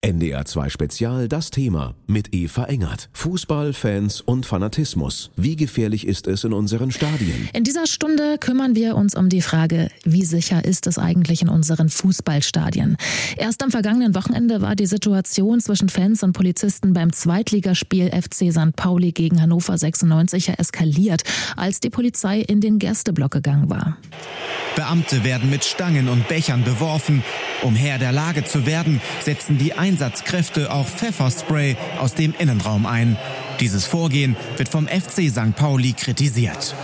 NDR 2 Spezial das Thema mit Eva Engert. Fußball, Fans und Fanatismus. Wie gefährlich ist es in unseren Stadien? In dieser Stunde kümmern wir uns um die Frage, wie sicher ist es eigentlich in unseren Fußballstadien? Erst am vergangenen Wochenende war die Situation zwischen Fans und Polizisten beim Zweitligaspiel FC St. Pauli gegen Hannover 96 eskaliert, als die Polizei in den Gästeblock gegangen war. Beamte werden mit Stangen und Bechern beworfen. Um Herr der Lage zu werden, setzen die Einsatzkräfte auch Pfefferspray aus dem Innenraum ein. Dieses Vorgehen wird vom FC St. Pauli kritisiert.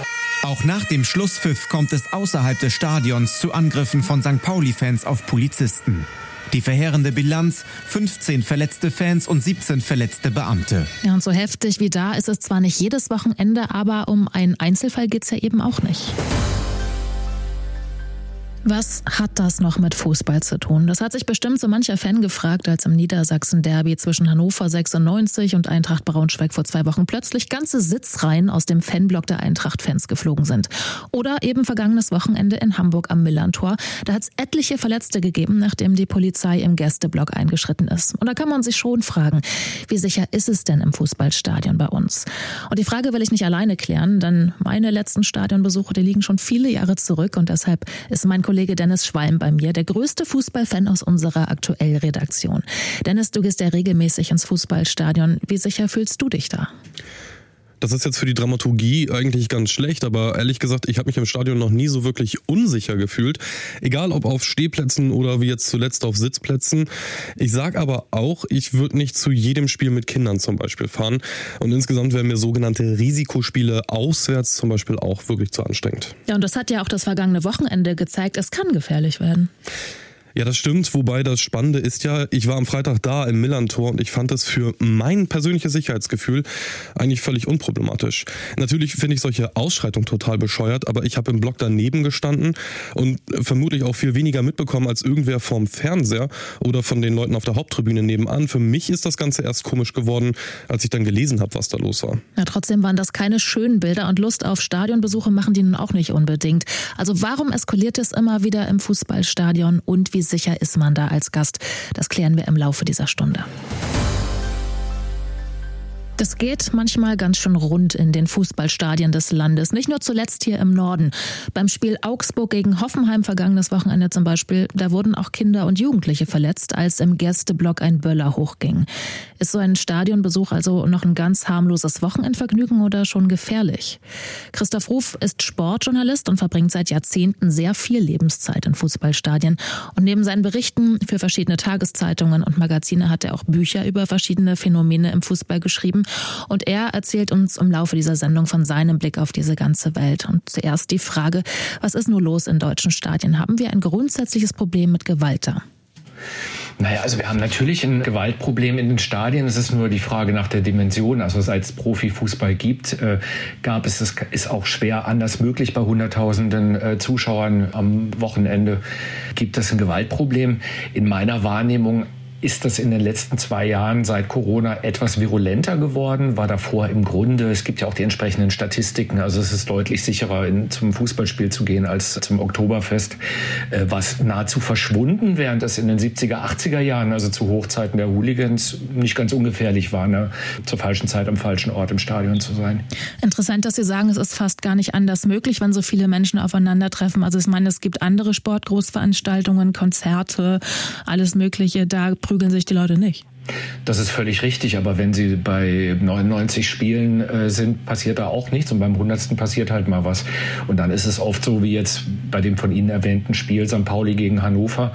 Auch nach dem Schlusspfiff kommt es außerhalb des Stadions zu Angriffen von St. Pauli-Fans auf Polizisten. Die verheerende Bilanz, 15 verletzte Fans und 17 verletzte Beamte. Ja, und so heftig wie da ist es zwar nicht jedes Wochenende, aber um einen Einzelfall geht es ja eben auch nicht. Was hat das noch mit Fußball zu tun? Das hat sich bestimmt so mancher Fan gefragt, als im Niedersachsen-Derby zwischen Hannover 96 und Eintracht Braunschweig vor zwei Wochen plötzlich ganze Sitzreihen aus dem Fanblock der Eintracht-Fans geflogen sind. Oder eben vergangenes Wochenende in Hamburg am Millantor. Da hat es etliche Verletzte gegeben, nachdem die Polizei im Gästeblock eingeschritten ist. Und da kann man sich schon fragen, wie sicher ist es denn im Fußballstadion bei uns? Und die Frage will ich nicht alleine klären, denn meine letzten Stadionbesuche, die liegen schon viele Jahre zurück und deshalb ist mein Kollege Kollege Dennis Schwalm bei mir, der größte Fußballfan aus unserer aktuellen Redaktion. Dennis, du gehst ja regelmäßig ins Fußballstadion. Wie sicher fühlst du dich da? Das ist jetzt für die Dramaturgie eigentlich ganz schlecht, aber ehrlich gesagt, ich habe mich im Stadion noch nie so wirklich unsicher gefühlt. Egal ob auf Stehplätzen oder wie jetzt zuletzt auf Sitzplätzen. Ich sage aber auch, ich würde nicht zu jedem Spiel mit Kindern zum Beispiel fahren. Und insgesamt wären mir sogenannte Risikospiele auswärts zum Beispiel auch wirklich zu anstrengend. Ja, und das hat ja auch das vergangene Wochenende gezeigt. Es kann gefährlich werden. Ja, das stimmt. Wobei das Spannende ist ja, ich war am Freitag da im Millantor und ich fand es für mein persönliches Sicherheitsgefühl eigentlich völlig unproblematisch. Natürlich finde ich solche Ausschreitungen total bescheuert, aber ich habe im Block daneben gestanden und vermutlich auch viel weniger mitbekommen als irgendwer vorm Fernseher oder von den Leuten auf der Haupttribüne nebenan. Für mich ist das Ganze erst komisch geworden, als ich dann gelesen habe, was da los war. Ja, trotzdem waren das keine schönen Bilder und Lust auf Stadionbesuche machen die nun auch nicht unbedingt. Also warum eskaliert es immer wieder im Fußballstadion und wie sicher ist man da als Gast? Das klären wir im Laufe dieser Stunde. Das geht manchmal ganz schön rund in den Fußballstadien des Landes. Nicht nur zuletzt hier im Norden. Beim Spiel Augsburg gegen Hoffenheim vergangenes Wochenende zum Beispiel, da wurden auch Kinder und Jugendliche verletzt, als im Gästeblock ein Böller hochging. Ist so ein Stadionbesuch also noch ein ganz harmloses Wochenendvergnügen oder schon gefährlich? Christoph Ruf ist Sportjournalist und verbringt seit Jahrzehnten sehr viel Lebenszeit in Fußballstadien. Und neben seinen Berichten für verschiedene Tageszeitungen und Magazine hat er auch Bücher über verschiedene Phänomene im Fußball geschrieben. Und er erzählt uns im Laufe dieser Sendung von seinem Blick auf diese ganze Welt. Und zuerst die Frage, was ist nur los in deutschen Stadien? Haben wir ein grundsätzliches Problem mit Gewalt da? Naja, also wir haben natürlich ein Gewaltproblem in den Stadien. Es ist nur die Frage nach der Dimension. Also seit es Profifußball gibt, äh, gab es, es ist auch schwer anders möglich bei Hunderttausenden äh, Zuschauern am Wochenende. Gibt es ein Gewaltproblem? In meiner Wahrnehmung ist das in den letzten zwei Jahren seit Corona etwas virulenter geworden, war davor im Grunde, es gibt ja auch die entsprechenden Statistiken, also es ist deutlich sicherer in, zum Fußballspiel zu gehen als zum Oktoberfest, äh, was nahezu verschwunden, während es in den 70er, 80er Jahren, also zu Hochzeiten der Hooligans, nicht ganz ungefährlich war, ne, zur falschen Zeit am falschen Ort im Stadion zu sein. Interessant, dass Sie sagen, es ist fast gar nicht anders möglich, wenn so viele Menschen aufeinandertreffen. Also ich meine, es gibt andere Sportgroßveranstaltungen, Konzerte, alles Mögliche, da prügeln sich die Leute nicht. Das ist völlig richtig, aber wenn sie bei 99 Spielen äh, sind, passiert da auch nichts und beim 100. passiert halt mal was. Und dann ist es oft so wie jetzt bei dem von Ihnen erwähnten Spiel St. Pauli gegen Hannover,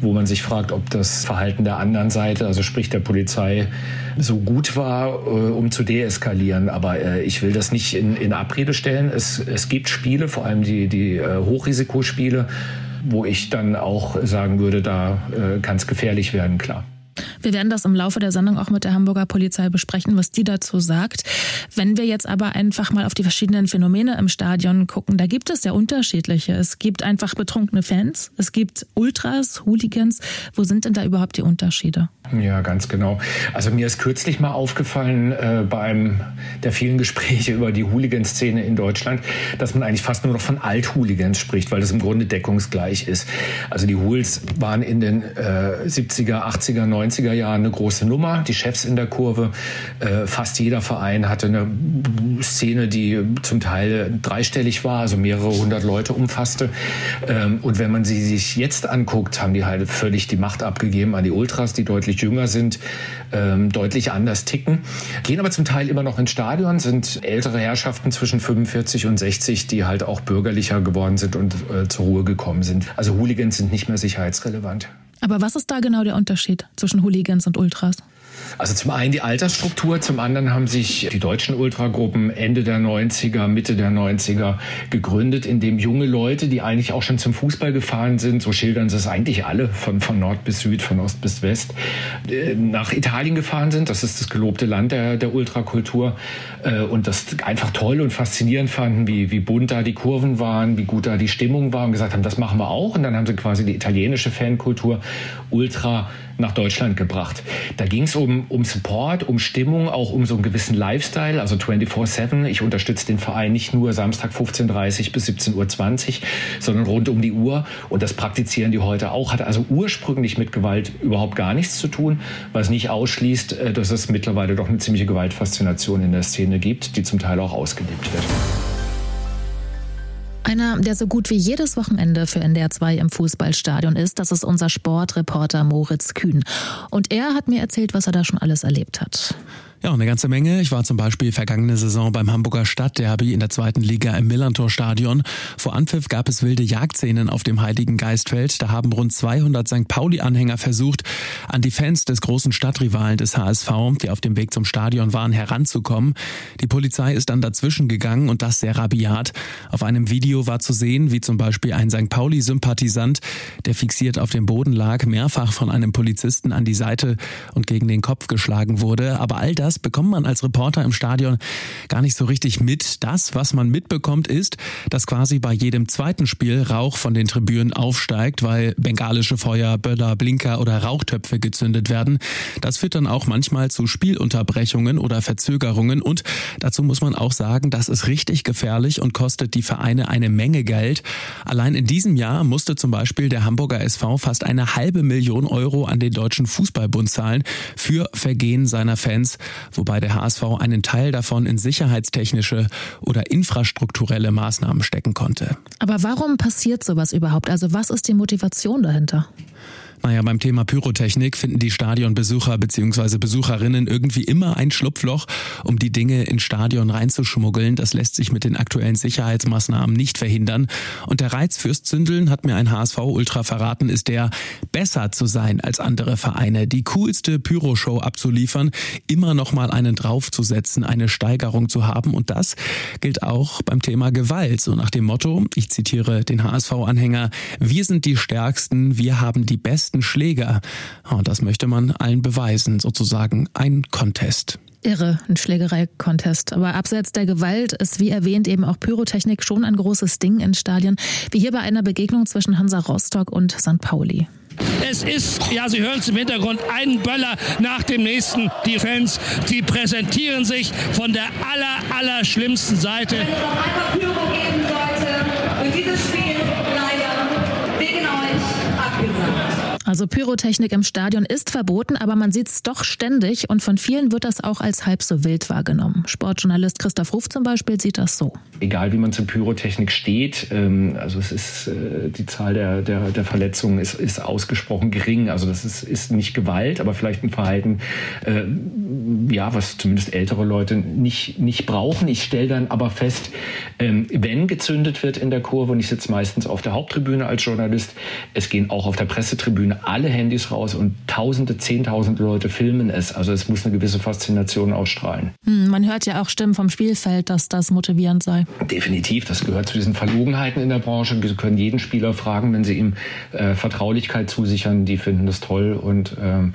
wo man sich fragt, ob das Verhalten der anderen Seite, also sprich der Polizei, so gut war, äh, um zu deeskalieren. Aber äh, ich will das nicht in, in Abrede stellen. Es, es gibt Spiele, vor allem die, die äh, Hochrisikospiele, wo ich dann auch sagen würde, da äh, kann es gefährlich werden, klar. Wir werden das im Laufe der Sendung auch mit der Hamburger Polizei besprechen, was die dazu sagt. Wenn wir jetzt aber einfach mal auf die verschiedenen Phänomene im Stadion gucken, da gibt es ja unterschiedliche. Es gibt einfach betrunkene Fans, es gibt Ultras, Hooligans. Wo sind denn da überhaupt die Unterschiede? Ja, ganz genau. Also mir ist kürzlich mal aufgefallen äh, bei einem der vielen Gespräche über die Hooligan-Szene in Deutschland, dass man eigentlich fast nur noch von Alt-Hooligans spricht, weil das im Grunde deckungsgleich ist. Also die Hools waren in den äh, 70er, 80er, 90er 90er Jahren eine große Nummer, die Chefs in der Kurve. Äh, fast jeder Verein hatte eine Szene, die zum Teil dreistellig war, also mehrere hundert Leute umfasste. Ähm, und wenn man sie sich jetzt anguckt, haben die halt völlig die Macht abgegeben an die Ultras, die deutlich jünger sind, ähm, deutlich anders ticken, gehen aber zum Teil immer noch ins Stadion, sind ältere Herrschaften zwischen 45 und 60, die halt auch bürgerlicher geworden sind und äh, zur Ruhe gekommen sind. Also Hooligans sind nicht mehr sicherheitsrelevant. Aber was ist da genau der Unterschied zwischen Hooligans und Ultras? Also zum einen die Altersstruktur, zum anderen haben sich die deutschen Ultragruppen Ende der 90er, Mitte der 90er gegründet, in dem junge Leute, die eigentlich auch schon zum Fußball gefahren sind, so schildern sie es eigentlich alle, von, von Nord bis Süd, von Ost bis West, äh, nach Italien gefahren sind. Das ist das gelobte Land der, der Ultrakultur äh, und das einfach toll und faszinierend fanden, wie, wie bunt da die Kurven waren, wie gut da die Stimmung war und gesagt haben, das machen wir auch. Und dann haben sie quasi die italienische Fankultur Ultra nach Deutschland gebracht. Da ging es um, um Support, um Stimmung, auch um so einen gewissen Lifestyle, also 24-7. Ich unterstütze den Verein nicht nur Samstag 15.30 bis 17.20 Uhr, sondern rund um die Uhr. Und das praktizieren die heute auch. Hat also ursprünglich mit Gewalt überhaupt gar nichts zu tun, was nicht ausschließt, äh, dass es mittlerweile doch eine ziemliche Gewaltfaszination in der Szene gibt, die zum Teil auch ausgelebt wird. Einer, der so gut wie jedes Wochenende für NDR 2 im Fußballstadion ist, das ist unser Sportreporter Moritz Kühn. Und er hat mir erzählt, was er da schon alles erlebt hat. Ja, eine ganze Menge. Ich war zum Beispiel vergangene Saison beim Hamburger Stadtderby in der zweiten Liga im Millantor-Stadion. Vor Anpfiff gab es wilde Jagdszenen auf dem Heiligen Geistfeld. Da haben rund 200 St. Pauli-Anhänger versucht, an die Fans des großen Stadtrivalen des HSV, die auf dem Weg zum Stadion waren, heranzukommen. Die Polizei ist dann dazwischen gegangen und das sehr rabiat. Auf einem Video war zu sehen, wie zum Beispiel ein St. Pauli-Sympathisant, der fixiert auf dem Boden lag, mehrfach von einem Polizisten an die Seite und gegen den Kopf geschlagen wurde. Aber all das das bekommt man als Reporter im Stadion gar nicht so richtig mit. Das, was man mitbekommt, ist, dass quasi bei jedem zweiten Spiel Rauch von den Tribünen aufsteigt, weil bengalische Feuer, Böller, Blinker oder Rauchtöpfe gezündet werden. Das führt dann auch manchmal zu Spielunterbrechungen oder Verzögerungen und dazu muss man auch sagen, das ist richtig gefährlich und kostet die Vereine eine Menge Geld. Allein in diesem Jahr musste zum Beispiel der Hamburger SV fast eine halbe Million Euro an den Deutschen Fußballbund zahlen für Vergehen seiner Fans wobei der HSV einen Teil davon in sicherheitstechnische oder infrastrukturelle Maßnahmen stecken konnte. Aber warum passiert sowas überhaupt? Also was ist die Motivation dahinter? Naja, beim Thema Pyrotechnik finden die Stadionbesucher bzw. Besucherinnen irgendwie immer ein Schlupfloch, um die Dinge ins Stadion reinzuschmuggeln. Das lässt sich mit den aktuellen Sicherheitsmaßnahmen nicht verhindern. Und der Reiz fürs Zündeln, hat mir ein HSV-Ultra verraten, ist der, besser zu sein als andere Vereine, die coolste Pyroshow abzuliefern, immer noch mal einen draufzusetzen, eine Steigerung zu haben. Und das gilt auch beim Thema Gewalt. So nach dem Motto, ich zitiere den HSV-Anhänger, wir sind die Stärksten, wir haben die besten besten Schläger. Und das möchte man allen beweisen, sozusagen ein Contest. Irre, ein Schlägerei-Contest. Aber abseits der Gewalt ist, wie erwähnt, eben auch Pyrotechnik schon ein großes Ding in Stadien, wie hier bei einer Begegnung zwischen Hansa Rostock und St. Pauli. Es ist, ja, Sie hören es im Hintergrund, ein Böller nach dem nächsten. Die Fans, die präsentieren sich von der aller, aller schlimmsten Seite. Wenn es noch einmal Pyro geben sollte und dieses Spiel Also Pyrotechnik im Stadion ist verboten, aber man sieht es doch ständig und von vielen wird das auch als halb so wild wahrgenommen. Sportjournalist Christoph Ruf zum Beispiel sieht das so. Egal wie man zur Pyrotechnik steht, ähm, also es ist äh, die Zahl der, der, der Verletzungen ist, ist ausgesprochen gering. Also das ist, ist nicht Gewalt, aber vielleicht ein Verhalten, äh, ja, was zumindest ältere Leute nicht, nicht brauchen. Ich stelle dann aber fest, ähm, wenn gezündet wird in der Kurve, und ich sitze meistens auf der Haupttribüne als Journalist, es gehen auch auf der Pressetribüne alle Handys raus und Tausende, Zehntausende Leute filmen es. Also es muss eine gewisse Faszination ausstrahlen. Hm, man hört ja auch Stimmen vom Spielfeld, dass das motivierend sei. Definitiv, das gehört zu diesen Verlogenheiten in der Branche. Wir können jeden Spieler fragen, wenn sie ihm äh, Vertraulichkeit zusichern. Die finden das toll und ähm,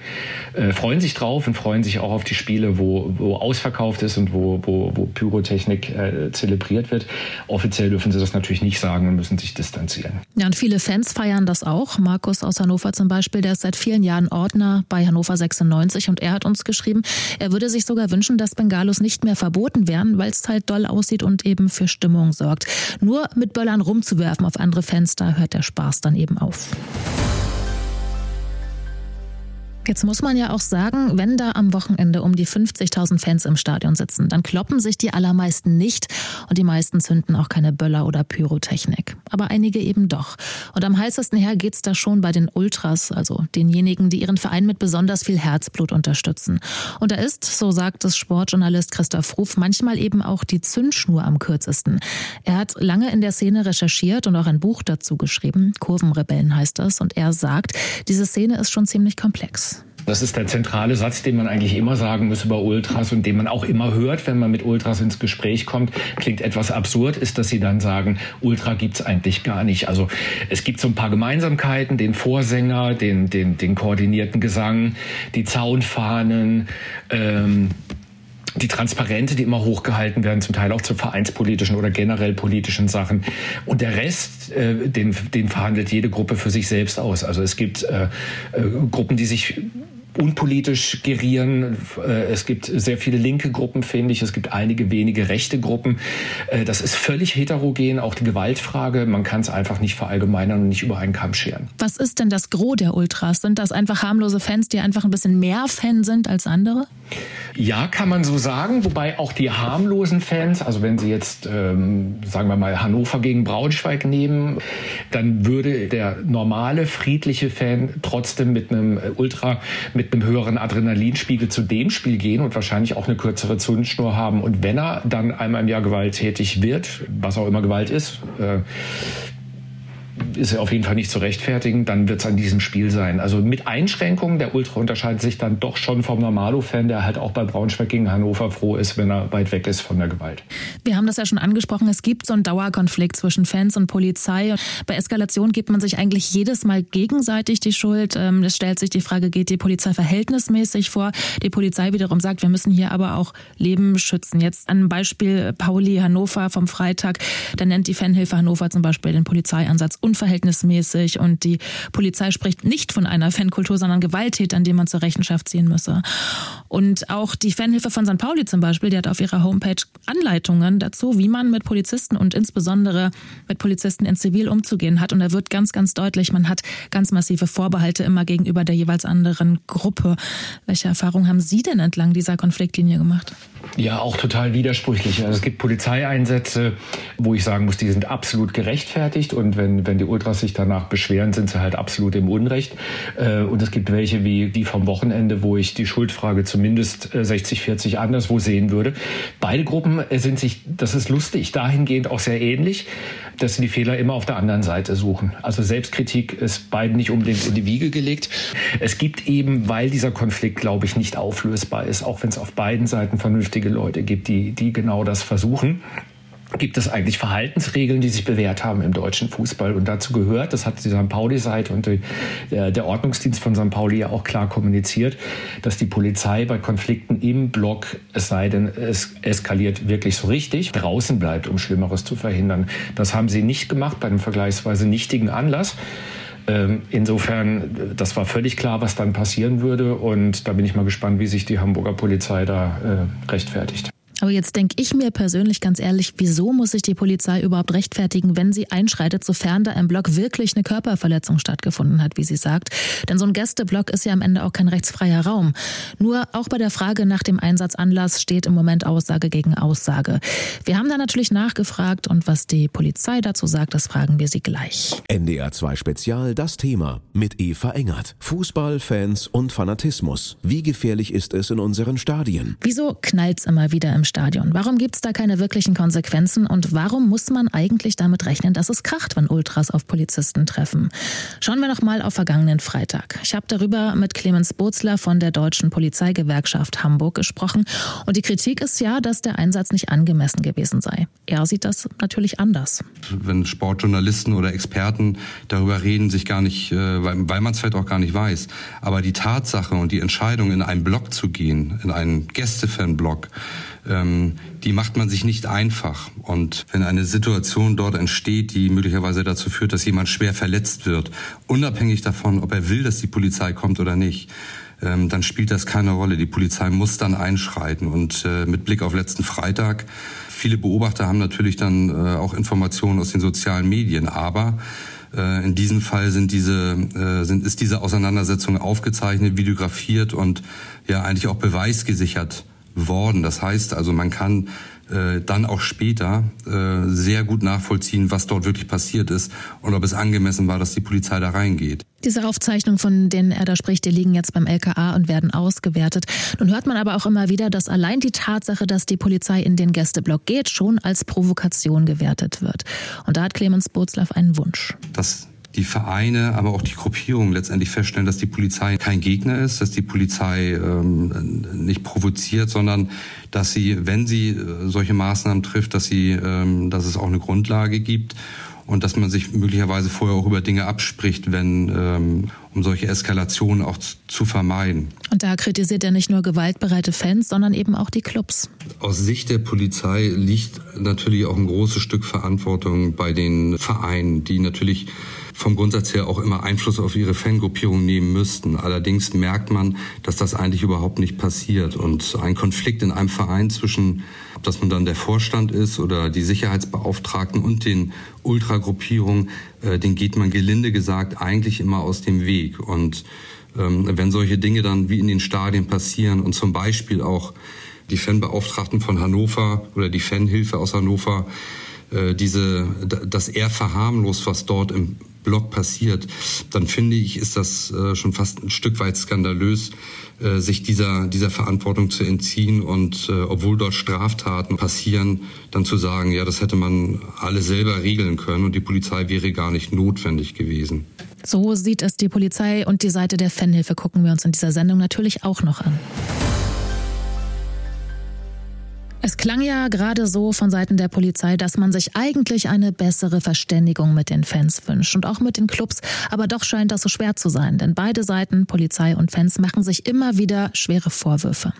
äh, freuen sich drauf und freuen sich auch auf die Spiele, wo, wo ausverkauft ist und wo, wo, wo Pyrotechnik äh, zelebriert wird. Offiziell dürfen sie das natürlich nicht sagen und müssen sich distanzieren. Ja, und viele Fans feiern das auch. Markus aus Hannover zum Beispiel, der ist seit vielen Jahren Ordner bei Hannover 96 und er hat uns geschrieben, er würde sich sogar wünschen, dass Bengalos nicht mehr verboten wären, weil es halt doll aussieht und eben für Stimmung sorgt. Nur mit Böllern rumzuwerfen auf andere Fenster hört der Spaß dann eben auf. Jetzt muss man ja auch sagen, wenn da am Wochenende um die 50.000 Fans im Stadion sitzen, dann kloppen sich die allermeisten nicht und die meisten zünden auch keine Böller oder Pyrotechnik. Aber einige eben doch. Und am heißesten her geht's da schon bei den Ultras, also denjenigen, die ihren Verein mit besonders viel Herzblut unterstützen. Und da ist, so sagt es Sportjournalist Christoph Ruf, manchmal eben auch die Zündschnur am kürzesten. Er hat lange in der Szene recherchiert und auch ein Buch dazu geschrieben. Kurvenrebellen heißt das. Und er sagt, diese Szene ist schon ziemlich komplex. Das ist der zentrale Satz, den man eigentlich immer sagen muss über Ultras und den man auch immer hört, wenn man mit Ultras ins Gespräch kommt. Klingt etwas absurd, ist, dass sie dann sagen, Ultra gibt's eigentlich gar nicht. Also es gibt so ein paar Gemeinsamkeiten, den Vorsänger, den, den, den koordinierten Gesang, die Zaunfahnen, ähm, die Transparente, die immer hochgehalten werden, zum Teil auch zu vereinspolitischen oder generell politischen Sachen. Und der Rest, äh, den, den verhandelt jede Gruppe für sich selbst aus. Also es gibt äh, äh, Gruppen, die sich unpolitisch gerieren. Äh, es gibt sehr viele linke Gruppen, finde ich. Es gibt einige wenige rechte Gruppen. Äh, das ist völlig heterogen, auch die Gewaltfrage. Man kann es einfach nicht verallgemeinern und nicht über einen Kamm scheren. Was ist denn das Gros der Ultras? Sind das einfach harmlose Fans, die einfach ein bisschen mehr Fan sind als andere? Ja, kann man so sagen. Wobei auch die harmlosen Fans, also wenn Sie jetzt, ähm, sagen wir mal, Hannover gegen Braunschweig nehmen, dann würde der normale, friedliche Fan trotzdem mit einem Ultra, mit mit einem höheren Adrenalinspiegel zu dem Spiel gehen und wahrscheinlich auch eine kürzere Zündschnur haben. Und wenn er dann einmal im Jahr gewalttätig wird, was auch immer Gewalt ist, äh, ist auf jeden Fall nicht zu rechtfertigen, dann wird es an diesem Spiel sein. Also mit Einschränkungen, der Ultra unterscheidet sich dann doch schon vom Normalo-Fan, der halt auch bei Braunschweig gegen Hannover froh ist, wenn er weit weg ist von der Gewalt. Wir haben das ja schon angesprochen, es gibt so einen Dauerkonflikt zwischen Fans und Polizei. Bei Eskalation gibt man sich eigentlich jedes Mal gegenseitig die Schuld. Ähm, es stellt sich die Frage, geht die Polizei verhältnismäßig vor? Die Polizei wiederum sagt, wir müssen hier aber auch Leben schützen. Jetzt ein Beispiel Pauli Hannover vom Freitag, da nennt die Fanhilfe Hannover zum Beispiel den Polizeieinsatz unverhältnismäßig und die Polizei spricht nicht von einer Fankultur, sondern Gewalttätern, die man zur Rechenschaft ziehen müsse. Und auch die Fanhilfe von St. Pauli zum Beispiel, die hat auf ihrer Homepage Anleitungen dazu, wie man mit Polizisten und insbesondere mit Polizisten in Zivil umzugehen hat. Und da wird ganz, ganz deutlich, man hat ganz massive Vorbehalte immer gegenüber der jeweils anderen Gruppe. Welche Erfahrungen haben Sie denn entlang dieser Konfliktlinie gemacht? Ja, auch total widersprüchlich. Also es gibt Polizeieinsätze, wo ich sagen muss, die sind absolut gerechtfertigt und wenn, wenn die Ultras sich danach beschweren, sind sie halt absolut im Unrecht. Äh, und es gibt welche wie die vom Wochenende, wo ich die Schuldfrage zumindest 60, äh, 40 anderswo sehen würde. Beide Gruppen äh, sind sich, das ist lustig, dahingehend auch sehr ähnlich, dass sie die Fehler immer auf der anderen Seite suchen. Also Selbstkritik ist beiden nicht unbedingt in die Wiege gelegt. Es gibt eben, weil dieser Konflikt, glaube ich, nicht auflösbar ist, auch wenn es auf beiden Seiten vernünftig vernünftige Leute gibt, die, die genau das versuchen gibt es eigentlich Verhaltensregeln, die sich bewährt haben im deutschen Fußball. Und dazu gehört, das hat die St. Pauli-Seite und die, der, der, Ordnungsdienst von St. Pauli ja auch klar kommuniziert, dass die Polizei bei Konflikten im Block, es sei denn, es eskaliert wirklich so richtig, draußen bleibt, um Schlimmeres zu verhindern. Das haben sie nicht gemacht bei einem vergleichsweise nichtigen Anlass. Ähm, insofern, das war völlig klar, was dann passieren würde. Und da bin ich mal gespannt, wie sich die Hamburger Polizei da äh, rechtfertigt. Aber jetzt denke ich mir persönlich ganz ehrlich, wieso muss sich die Polizei überhaupt rechtfertigen, wenn sie einschreitet, sofern da im Block wirklich eine Körperverletzung stattgefunden hat, wie sie sagt? Denn so ein Gästeblock ist ja am Ende auch kein rechtsfreier Raum. Nur auch bei der Frage nach dem Einsatzanlass steht im Moment Aussage gegen Aussage. Wir haben da natürlich nachgefragt und was die Polizei dazu sagt, das fragen wir sie gleich. NDR 2 Spezial, das Thema mit Eva Engert. Fußball, Fans und Fanatismus. Wie gefährlich ist es in unseren Stadien? Wieso knallt's immer wieder im Stadion? Warum gibt es da keine wirklichen Konsequenzen und warum muss man eigentlich damit rechnen, dass es kracht, wenn Ultras auf Polizisten treffen? Schauen wir noch mal auf vergangenen Freitag. Ich habe darüber mit Clemens Bozler von der Deutschen Polizeigewerkschaft Hamburg gesprochen und die Kritik ist ja, dass der Einsatz nicht angemessen gewesen sei. Er sieht das natürlich anders. Wenn Sportjournalisten oder Experten darüber reden, sich gar nicht, äh, weil, man es vielleicht auch gar nicht weiß, aber die Tatsache und die Entscheidung, in einen Block zu gehen, in einen Gästefanblock, ähm, die macht man sich nicht einfach. Und wenn eine Situation dort entsteht, die möglicherweise dazu führt, dass jemand schwer verletzt wird, unabhängig davon, ob er will, dass die Polizei kommt oder nicht, ähm, dann spielt das keine Rolle. Die Polizei muss dann einschreiten. Und äh, mit Blick auf letzten Freitag, viele Beobachter haben natürlich dann äh, auch Informationen aus den sozialen Medien, aber Äh, in diesem Fall sind diese, äh, sind, ist diese Auseinandersetzung aufgezeichnet, videografiert und ja eigentlich auch beweisgesichert worden. Das heißt also, man kann äh, dann auch später äh, sehr gut nachvollziehen, was dort wirklich passiert ist und ob es angemessen war, dass die Polizei da reingeht. Diese Aufzeichnungen, von denen er da spricht, die liegen jetzt beim LKA und werden ausgewertet. Nun hört man aber auch immer wieder, dass allein die Tatsache, dass die Polizei in den Gästeblock geht, schon als Provokation gewertet wird. Und da hat Clemens Bozlaff einen Wunsch. Das die Vereine, aber auch die Gruppierungen letztendlich feststellen, dass die Polizei kein Gegner ist, dass die Polizei ähm, nicht provoziert, sondern dass sie, wenn sie äh, solche Maßnahmen trifft, dass sie, ähm, dass es auch eine Grundlage gibt und dass man sich möglicherweise vorher auch über Dinge abspricht, wenn ähm, um solche Eskalationen auch zu vermeiden. Und da kritisiert er nicht nur gewaltbereite Fans, sondern eben auch die Clubs. Aus Sicht der Polizei liegt natürlich auch ein großes Stück Verantwortung bei den Vereinen, die natürlich vom Grundsatz her auch immer Einfluss auf ihre Fangruppierung nehmen müssten. Allerdings merkt man, dass das eigentlich überhaupt nicht passiert. Und ein Konflikt in einem Verein zwischen, ob das nun dann der Vorstand ist oder die Sicherheitsbeauftragten und den Ultragruppierungen, äh, den geht man gelinde gesagt eigentlich immer aus dem Weg. Und ähm, wenn solche Dinge dann wie in den Stadien passieren und zum Beispiel auch die Fanbeauftragten von Hannover oder die Fanhilfe aus Hannover äh, diese, das eher verharmlost, was dort im Block passiert, dann finde ich, ist das äh, schon fast ein Stück weit skandalös, äh, sich dieser, dieser Verantwortung zu entziehen und obwohl dort Straftaten passieren, dann zu sagen, ja, das hätte man alle selber regeln können und die Polizei wäre gar nicht notwendig gewesen. So sieht es die Polizei und die Seite der Fanhilfe gucken wir uns in dieser Sendung natürlich auch noch an. Es klang ja gerade so von Seiten der Polizei, dass man sich eigentlich eine bessere Verständigung mit den Fans wünscht und auch mit den Clubs. Aber doch scheint das so schwer zu sein, denn beide Seiten, Polizei und Fans, machen sich immer wieder schwere Vorwürfe.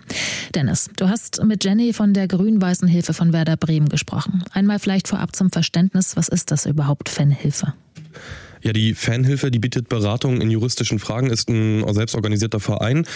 Dennis, du hast mit Jenny von der grün-weißen Hilfe von Werder Bremen gesprochen. Einmal vielleicht vorab zum Verständnis, was ist das überhaupt, Fanhilfe? Ja, die Fanhilfe, die bietet Beratung in juristischen Fragen, ist ein selbstorganisierter Verein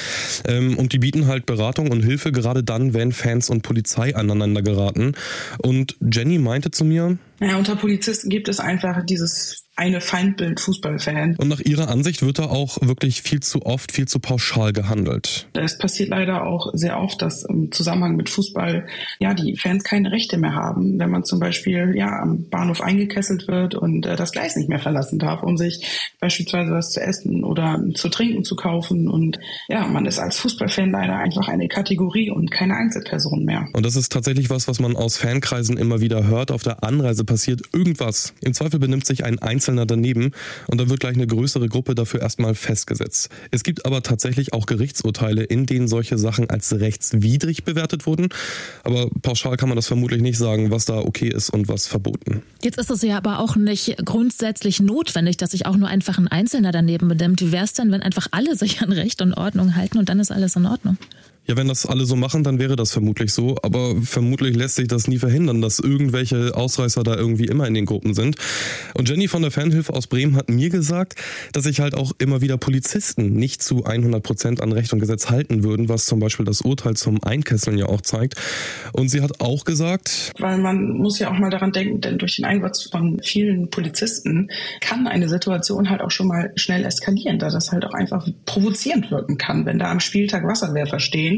ähm, und die bieten halt Beratung und Hilfe gerade dann, wenn Fans und Polizei aneinander geraten. Und Jenny meinte zu mir, ja, unter Polizisten gibt es einfach dieses eine Feindbild Fußballfan. Und nach Ihrer Ansicht wird da auch wirklich viel zu oft, viel zu pauschal gehandelt. Es passiert leider auch sehr oft, dass im Zusammenhang mit Fußball ja die Fans keine Rechte mehr haben, wenn man zum Beispiel ja am Bahnhof eingekesselt wird und äh, das Gleis nicht mehr verlassen darf, um sich beispielsweise was zu essen oder zu trinken zu kaufen. Und ja, man ist als Fußballfan leider einfach eine Kategorie und keine Einzelperson mehr. Und das ist tatsächlich was, was man aus Fankreisen immer wieder hört. Auf der Anreise passiert irgendwas. Im Zweifel benimmt sich ein Einzelner daneben und dann wird gleich eine größere Gruppe dafür erstmal festgesetzt. Es gibt aber tatsächlich auch Gerichtsurteile, in denen solche Sachen als rechtswidrig bewertet wurden. Aber pauschal kann man das vermutlich nicht sagen, was da okay ist und was verboten. Jetzt ist es ja aber auch nicht grundsätzlich notwendig, dass sich auch nur einfach ein Einzelner daneben benimmt. Wie wäre es denn, wenn einfach alle sich an Recht und Ordnung halten und dann ist alles in Ordnung? Ja, wenn das alle so machen, dann wäre das vermutlich so. Aber vermutlich lässt sich das nie verhindern, dass irgendwelche Ausreißer da irgendwie immer in den Gruppen sind. Und Jenny von der Fanhilfe aus Bremen hat mir gesagt, dass sich halt auch immer wieder Polizisten nicht zu 100 Prozent an Recht und Gesetz halten würden, was zum Beispiel das Urteil zum Einkesseln ja auch zeigt. Und sie hat auch gesagt, weil man muss ja auch mal daran denken, denn durch den Einsatz von vielen Polizisten kann eine Situation halt auch schon mal schnell eskalieren, da das halt auch einfach provozierend wirken kann, wenn da am Spieltag Wasserwerfer stehen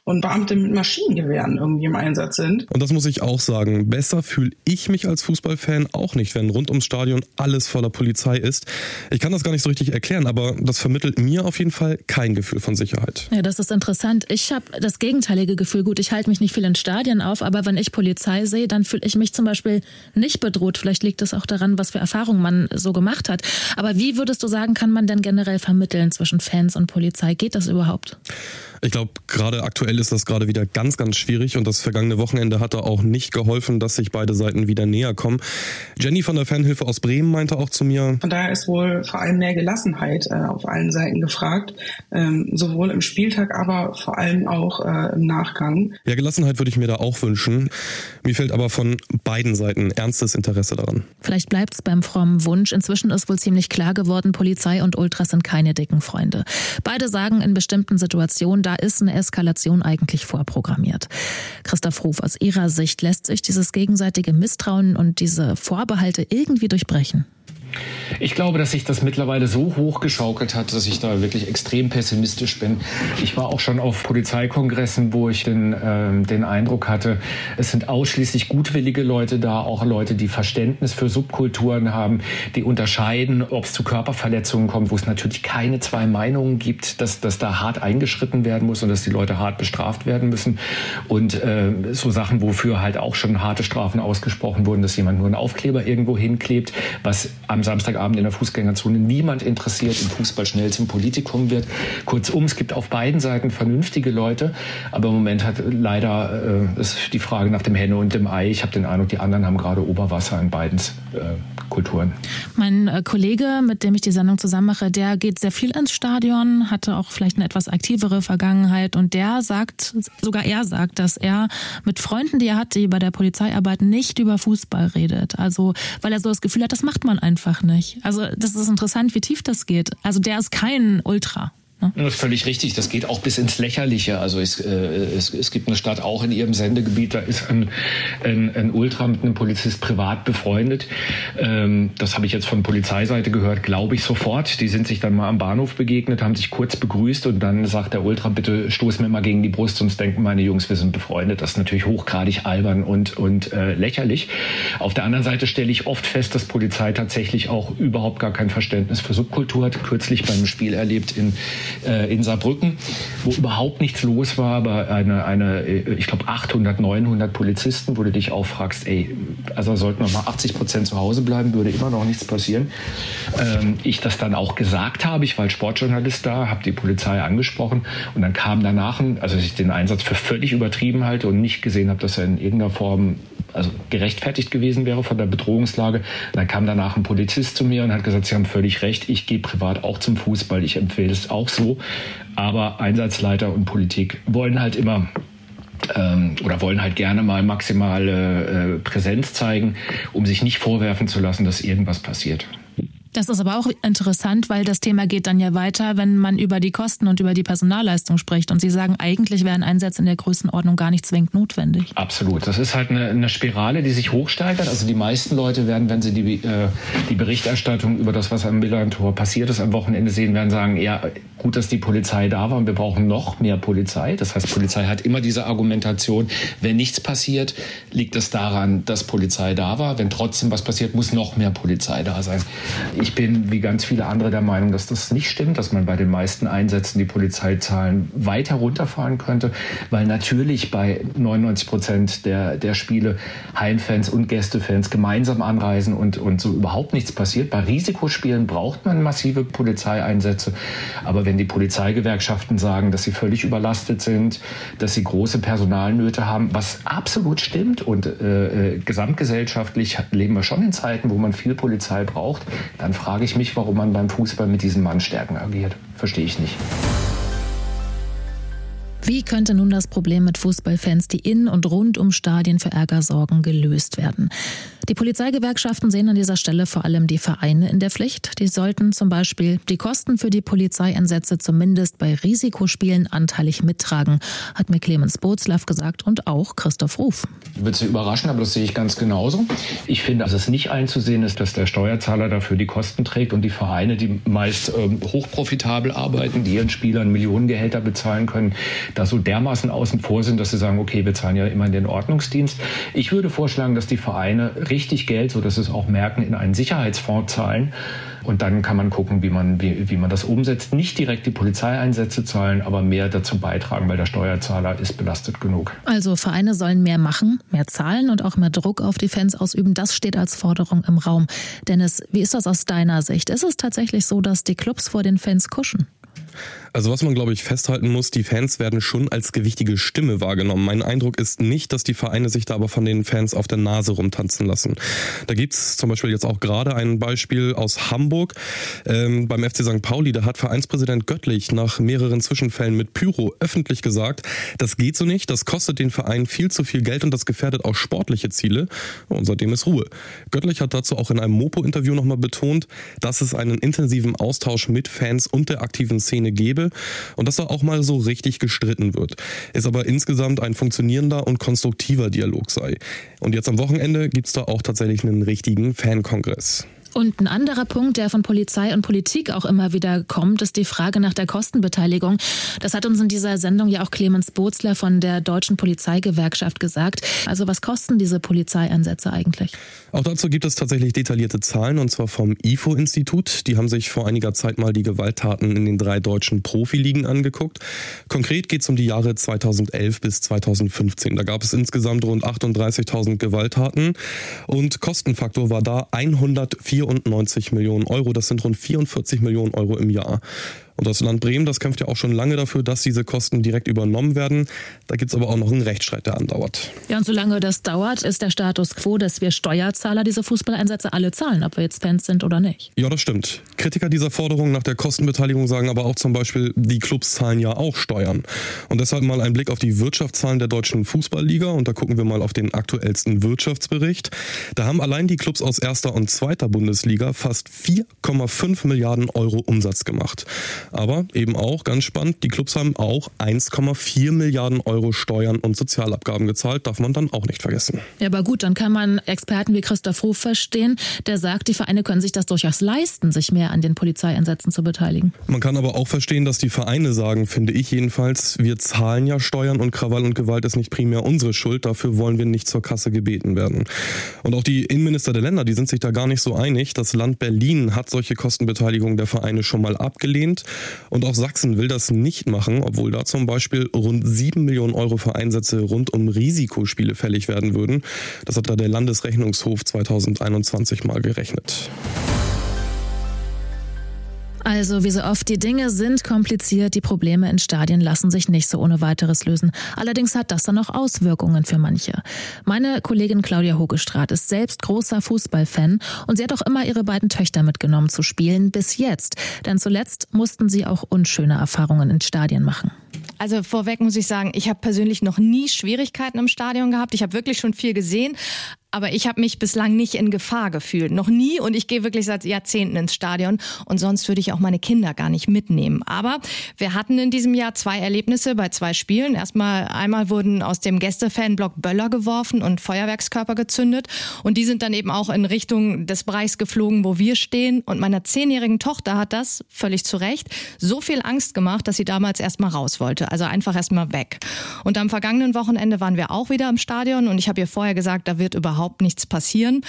und Beamte mit Maschinengewehren irgendwie im Einsatz sind. Und das muss ich auch sagen. Besser fühle ich mich als Fußballfan auch nicht, wenn rund ums Stadion alles voller Polizei ist. Ich kann das gar nicht so richtig erklären, aber das vermittelt mir auf jeden Fall kein Gefühl von Sicherheit. Ja, das ist interessant. Ich habe das gegenteilige Gefühl. Gut, ich halte mich nicht viel in Stadien auf, aber wenn ich Polizei sehe, dann fühle ich mich zum Beispiel nicht bedroht. Vielleicht liegt es auch daran, was für Erfahrungen man so gemacht hat. Aber wie würdest du sagen, kann man denn generell vermitteln zwischen Fans und Polizei? Geht das überhaupt? Ich glaube, gerade aktuell ist das gerade wieder ganz, ganz schwierig und das vergangene Wochenende hat da auch nicht geholfen, dass sich beide Seiten wieder näher kommen. Jenny von der Fanhilfe aus Bremen meinte auch zu mir. Von daher ist wohl vor allem mehr Gelassenheit äh, auf allen Seiten gefragt, ähm, sowohl im Spieltag, aber vor allem auch äh, im Nachgang. Ja, Gelassenheit würde ich mir da auch wünschen. Mir fehlt aber von beiden Seiten ernstes Interesse daran. Vielleicht bleibt es beim frommen Wunsch. Inzwischen ist wohl ziemlich klar geworden, Polizei und Ultras sind keine dicken Freunde. Beide sagen in bestimmten Situationen, da ist eine Eskalation eigentlich vorprogrammiert. Christoph Ruf, aus Ihrer Sicht lässt sich dieses gegenseitige Misstrauen und diese Vorbehalte irgendwie durchbrechen? Ich glaube, dass sich das mittlerweile so hochgeschaukelt hat, dass ich da wirklich extrem pessimistisch bin. Ich war auch schon auf Polizeikongressen, wo ich den, äh, den Eindruck hatte, es sind ausschließlich gutwillige Leute da, auch Leute, die Verständnis für Subkulturen haben, die unterscheiden, ob es zu Körperverletzungen kommt, wo es natürlich keine zwei Meinungen gibt, dass, dass da hart eingeschritten werden muss und dass die Leute hart bestraft werden müssen. Und äh, so Sachen, wofür halt auch schon harte Strafen ausgesprochen wurden, dass jemand nur einen Aufkleber irgendwo hinklebt, was am Samstagabend in der Fußgängerzone niemand interessiert, im Fußball schnell zum Politikum wird. Kurzum, es gibt auf beiden Seiten vernünftige Leute, aber im Moment hat leider äh, ist die Frage nach dem Henne und dem Ei. Ich habe den Eindruck, die anderen haben gerade Oberwasser in beiden äh, Kulturen. Mein äh, Kollege, mit dem ich die Sendung zusammen mache, der geht sehr viel ins Stadion, hatte auch vielleicht eine etwas aktivere Vergangenheit und der sagt, sogar er sagt, dass er mit Freunden, die er hat, die bei der Polizei arbeiten, nicht über Fußball redet. Also, weil er so das Gefühl hat, das macht man einfach nicht. Also, das ist interessant, wie tief das geht. Also, der ist kein Ultra. Ne? Völlig richtig. Das geht auch bis ins Lächerliche. Also es, äh, es, es gibt eine Stadt auch in ihrem Sendegebiet, da ist ein, ein, ein Ultra mit einem Polizist privat befreundet. Ähm, das habe ich jetzt von Polizeiseite gehört, glaube ich sofort. Die sind sich dann mal am Bahnhof begegnet, haben sich kurz begrüßt und dann sagt der Ultra, bitte stoß mir mal gegen die Brust, sonst denken meine Jungs, wir sind befreundet. Das ist natürlich hochgradig albern und, und äh, lächerlich. Auf der anderen Seite stelle ich oft fest, dass Polizei tatsächlich auch überhaupt gar kein Verständnis für Subkultur hat. Kürzlich beim Spiel erlebt in äh, in Saarbrücken, wo überhaupt nichts los war, aber eine, eine äh, ich glaube 800, 900 Polizisten, wo du dich auch fragst, ey, also sollten noch mal 80 Prozent zu Hause bleiben, würde immer noch nichts passieren. Ähm, ich das dann auch gesagt habe, ich war als Sportjournalist da, habe die Polizei angesprochen und dann kam danach, also ich den Einsatz für völlig übertrieben halte und nicht gesehen habe, dass er in irgendeiner Form also gerechtfertigt gewesen wäre von der Bedrohungslage. Dann kam danach ein Polizist zu mir und hat gesagt, Sie haben völlig recht, ich gehe privat auch zum Fußball, ich empfehle es auch so. Aber Einsatzleiter und Politik wollen halt immer ähm, oder wollen halt gerne mal maximale äh, Präsenz zeigen, um sich nicht vorwerfen zu lassen, dass irgendwas passiert. Das ist aber auch interessant, weil das Thema geht dann ja weiter, wenn man über die Kosten und über die Personalleistung spricht. Und Sie sagen, eigentlich wären Einsätze in der Größenordnung gar nicht zwingend notwendig. Absolut. Das ist halt eine, eine Spirale, die sich hochsteigert. Also die meisten Leute werden, wenn sie die, äh, die Berichterstattung über das, was am Millantor passiert ist, am Wochenende sehen, werden sagen, ja, gut, dass die Polizei da war und wir brauchen noch mehr Polizei. Das heißt, Polizei hat immer diese Argumentation, wenn nichts passiert, liegt es daran, dass Polizei da war. Wenn trotzdem was passiert, muss noch mehr Polizei da sein. Ich bin wie ganz viele andere der Meinung, dass das nicht stimmt, dass man bei den meisten Einsätzen die Polizeizahlen weiter runterfahren könnte, weil natürlich bei 99 Prozent der, der Spiele Heimfans und Gästefans gemeinsam anreisen und, und so überhaupt nichts passiert. Bei Risikospielen braucht man massive Polizeieinsätze. Aber wenn die Polizeigewerkschaften sagen, dass sie völlig überlastet sind, dass sie große Personalnöte haben, was absolut stimmt und äh, äh gesamtgesellschaftlich leben wir schon in Zeiten, wo man viel Polizei braucht, dann dann frage ich mich, warum man beim Fußball mit diesen Mannstärken agiert. Verstehe ich nicht. Wie könnte nun das Problem mit Fußballfans, die in und rund um Stadien für Ärger sorgen, gelöst werden? Die Polizeigewerkschaften sehen an dieser Stelle vor allem die Vereine in der Pflicht. Die sollten zum Beispiel die Kosten für die Polizeieinsätze zumindest bei Risikospielen anteilig mittragen, hat mir Clemens Bozlaff gesagt und auch Christoph Ruf. Wird Sie überraschen, aber das sehe ich ganz genauso. Ich finde, dass es nicht einzusehen ist, dass der Steuerzahler dafür die Kosten trägt und die Vereine, die meist ähm, hochprofitabel arbeiten, die ihren Spielern Millionengehälter bezahlen können, da so dermaßen außen vor sind, dass sie sagen, okay, wir zahlen ja immer in den Ordnungsdienst. Ich würde vorschlagen, dass die Vereine richtig Geld, so dass sie es auch merken, in einen Sicherheitsfonds zahlen. Und dann kann man gucken, wie man, wie, wie man das umsetzt. Nicht direkt die Polizeieinsätze zahlen, aber mehr dazu beitragen, weil der Steuerzahler ist belastet genug. Also Vereine sollen mehr machen, mehr zahlen und auch mehr Druck auf die Fans ausüben. Das steht als Forderung im Raum. Dennis, wie ist das aus deiner Sicht? Ist es tatsächlich so, dass die Clubs vor den Fans kuschen? Also was man, glaube ich, festhalten muss, die Fans werden schon als gewichtige Stimme wahrgenommen. Mein Eindruck ist nicht, dass die Vereine sich da aber von den Fans auf der Nase rumtanzen lassen. Da gibt's zum Beispiel jetzt auch gerade ein Beispiel aus Hamburg ähm, beim FC St. Pauli. Da hat Vereinspräsident Göttlich nach mehreren Zwischenfällen mit Pyro öffentlich gesagt, das geht so nicht, das kostet den Verein viel zu viel Geld und das gefährdet auch sportliche Ziele. Und seitdem ist Ruhe. Göttlich hat dazu auch in einem Mopo-Interview nochmal betont, dass es einen intensiven Austausch mit Fans und der aktiven Szene gebe gebe und dass da auch mal so richtig gestritten wird. Es aber insgesamt ein funktionierender und konstruktiver Dialog sei. Und jetzt am Wochenende gibt es da auch tatsächlich einen richtigen Fankongress. Und ein anderer Punkt, der von Polizei und Politik auch immer wieder kommt, ist die Frage nach der Kostenbeteiligung. Das hat uns in dieser Sendung ja auch Clemens Bozler von der Deutschen Polizeigewerkschaft gesagt. Also was kosten diese Polizeieinsätze eigentlich? Auch dazu gibt es tatsächlich detaillierte Zahlen und zwar vom IFO-Institut. Die haben sich vor einiger Zeit mal die Gewalttaten in den drei deutschen Profiligen angeguckt. Konkret geht es um die Jahre 2011 bis 2015. Da gab es insgesamt rund 38.000 Gewalttaten und Kostenfaktor war da 194 Millionen Euro. Das sind rund 44 Millionen Euro im Jahr. Und das Land Bremen, das kämpft ja auch schon lange dafür, dass diese Kosten direkt übernommen werden. Da gibt es aber auch noch einen Rechtsstreit, der andauert. Ja, und solange das dauert, ist der Status quo, dass wir Steuerzahler diese Fußballeinsätze alle zahlen, ob wir jetzt Fans sind oder nicht. Ja, das stimmt. Kritiker dieser Forderung nach der Kostenbeteiligung sagen aber auch zum Beispiel, die Clubs zahlen ja auch Steuern. Und deshalb mal ein Blick auf die Wirtschaftszahlen der deutschen Fußballliga. Und da gucken wir mal auf den aktuellsten Wirtschaftsbericht. Da haben allein die Clubs aus erster und zweiter Bundesliga fast 4,5 Milliarden Euro Umsatz gemacht. Aber eben auch ganz spannend, die Clubs haben auch 1,4 Milliarden Euro Steuern und Sozialabgaben gezahlt, darf man dann auch nicht vergessen. Ja, aber gut, dann kann man Experten wie Christoph Ruf verstehen, der sagt, die Vereine können sich das durchaus leisten, sich mehr an den Polizeieinsätzen zu beteiligen. Man kann aber auch verstehen, dass die Vereine sagen, finde ich jedenfalls, wir zahlen ja Steuern und Krawall und Gewalt ist nicht primär unsere Schuld, dafür wollen wir nicht zur Kasse gebeten werden. Und auch die Innenminister der Länder, die sind sich da gar nicht so einig. Das Land Berlin hat solche Kostenbeteiligung der Vereine schon mal abgelehnt. Und auch Sachsen will das nicht machen, obwohl da zum Beispiel rund 7 Millionen Euro für Einsätze rund um Risikospiele fällig werden würden. Das hat da der Landesrechnungshof 2021 mal gerechnet. Also wie so oft, die Dinge sind kompliziert, die Probleme in Stadien lassen sich nicht so ohne weiteres lösen. Allerdings hat das dann auch Auswirkungen für manche. Meine Kollegin Claudia Hogestraat ist selbst großer Fußballfan und sie hat auch immer ihre beiden Töchter mitgenommen zu spielen, bis jetzt. Denn zuletzt mussten sie auch unschöne Erfahrungen in Stadien machen. Also vorweg muss ich sagen, ich habe persönlich noch nie Schwierigkeiten im Stadion gehabt. Ich habe wirklich schon viel gesehen, aber ich habe mich bislang nicht in Gefahr gefühlt. Noch nie und ich gehe wirklich seit Jahrzehnten ins Stadion und sonst würde ich auch meine Kinder gar nicht mitnehmen. Aber wir hatten in diesem Jahr zwei Erlebnisse bei zwei Spielen. Erstmal einmal wurden aus dem Gästefanblock Böller geworfen und Feuerwerkskörper gezündet und die sind dann eben auch in Richtung des Bereichs geflogen, wo wir stehen und meiner zehnjährigen Tochter hat das völlig zu Recht so viel Angst gemacht, dass sie damals erstmal raus wollte. Also einfach erstmal weg. Und am vergangenen Wochenende waren wir auch wieder im Stadion und ich habe ihr vorher gesagt, da wird überhaupt überhaupt nichts passieren.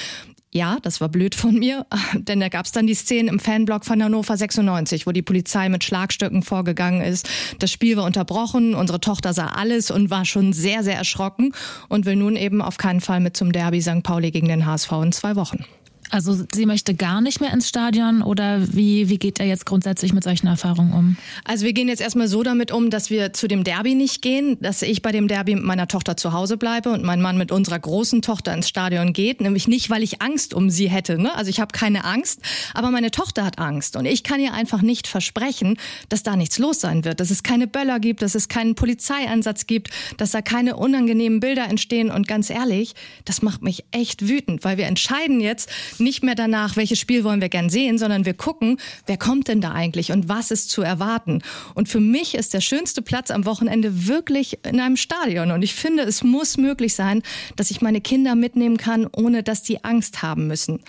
Ja, das war blöd von mir, denn da gab es dann die Szenen im Fanblock von Hannover 96, wo die Polizei mit Schlagstöcken vorgegangen ist. Das Spiel war unterbrochen, unsere Tochter sah alles und war schon sehr, sehr erschrocken und will nun eben auf keinen Fall mit zum Derby St. Pauli gegen den HSV in zwei Wochen. Also sie möchte gar nicht mehr ins Stadion oder wie, wie geht er jetzt grundsätzlich mit solchen Erfahrungen um? Also wir gehen jetzt erstmal so damit um, dass wir zu dem Derby nicht gehen, dass ich bei dem Derby mit meiner Tochter zu Hause bleibe und mein Mann mit unserer großen Tochter ins Stadion geht. Nämlich nicht, weil ich Angst um sie hätte. Ne? Also ich habe keine Angst, aber meine Tochter hat Angst. Und ich kann ihr einfach nicht versprechen, dass da nichts los sein wird, dass es keine Böller gibt, dass es keinen Polizeieinsatz gibt, dass da keine unangenehmen Bilder entstehen. Und ganz ehrlich, das macht mich echt wütend, weil wir entscheiden jetzt, nicht mehr danach, welches Spiel wollen wir gern sehen, sondern wir gucken, wer kommt denn da eigentlich und was ist zu erwarten. Und für mich ist der schönste Platz am Wochenende wirklich in einem Stadion. Und ich finde, es muss möglich sein, dass ich meine Kinder mitnehmen kann, ohne dass die Angst haben müssen.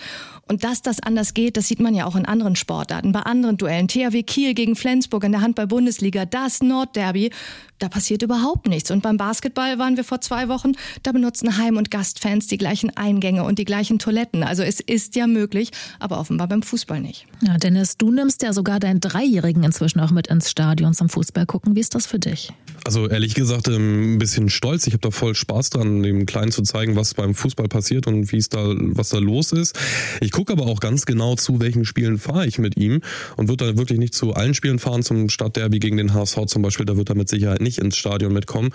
Und dass das anders geht, das sieht man ja auch in anderen Sportarten, bei anderen Duellen. THW Kiel gegen Flensburg in der Handball-Bundesliga, das Nordderby, da passiert überhaupt nichts. Und beim Basketball waren wir vor zwei Wochen, da benutzen Heim- und Gastfans die gleichen Eingänge und die gleichen Toiletten. Also es ist ja möglich, aber offenbar beim Fußball nicht. Ja, Dennis, du nimmst ja sogar deinen Dreijährigen inzwischen auch mit ins Stadion zum Fußball gucken. Wie ist das für dich? Also ehrlich gesagt ähm, ein bisschen stolz. Ich habe da voll Spaß dran, dem Kleinen zu zeigen, was beim Fußball passiert und wie es da, was da los ist. Ich gucke aber auch ganz genau zu, welchen Spielen fahre ich mit ihm und würde da wirklich nicht zu allen Spielen fahren, zum Stadtderby gegen den HSV zum Beispiel. Da wird er mit Sicherheit nicht ins Stadion mitkommen.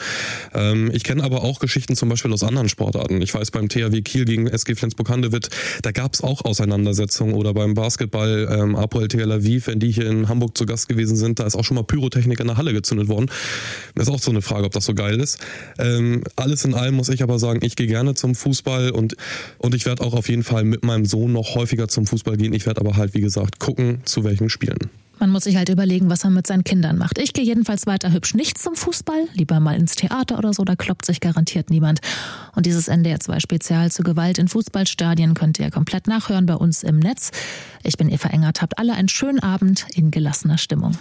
Ähm, ich kenne aber auch Geschichten zum Beispiel aus anderen Sportarten. Ich weiß beim THW Kiel gegen SG Flensburg-Handewitt, da gab es auch Auseinandersetzungen oder beim Basketball ähm, Apoel Tel Aviv, wenn die hier in Hamburg zu Gast gewesen sind, da ist auch schon mal Pyrotechnik in der Halle gezündet worden. Ist auch so eine Frage, ob das so geil ist. Ähm, alles in allem muss ich aber sagen, ich gehe gerne zum Fußball und, und ich werde auch auf jeden Fall mit meinem Sohn häufiger zum Fußball gehen. Ich werde aber halt, wie gesagt, gucken, zu welchen Spielen. Man muss sich halt überlegen, was man mit seinen Kindern macht. Ich gehe jedenfalls weiter hübsch nicht zum Fußball, lieber mal ins Theater oder so, da kloppt sich garantiert niemand. Und dieses NDR 2 Spezial zu Gewalt in Fußballstadien könnt ihr komplett nachhören bei uns im Netz. Ich bin Eva Engert, habt alle einen schönen Abend in gelassener Stimmung.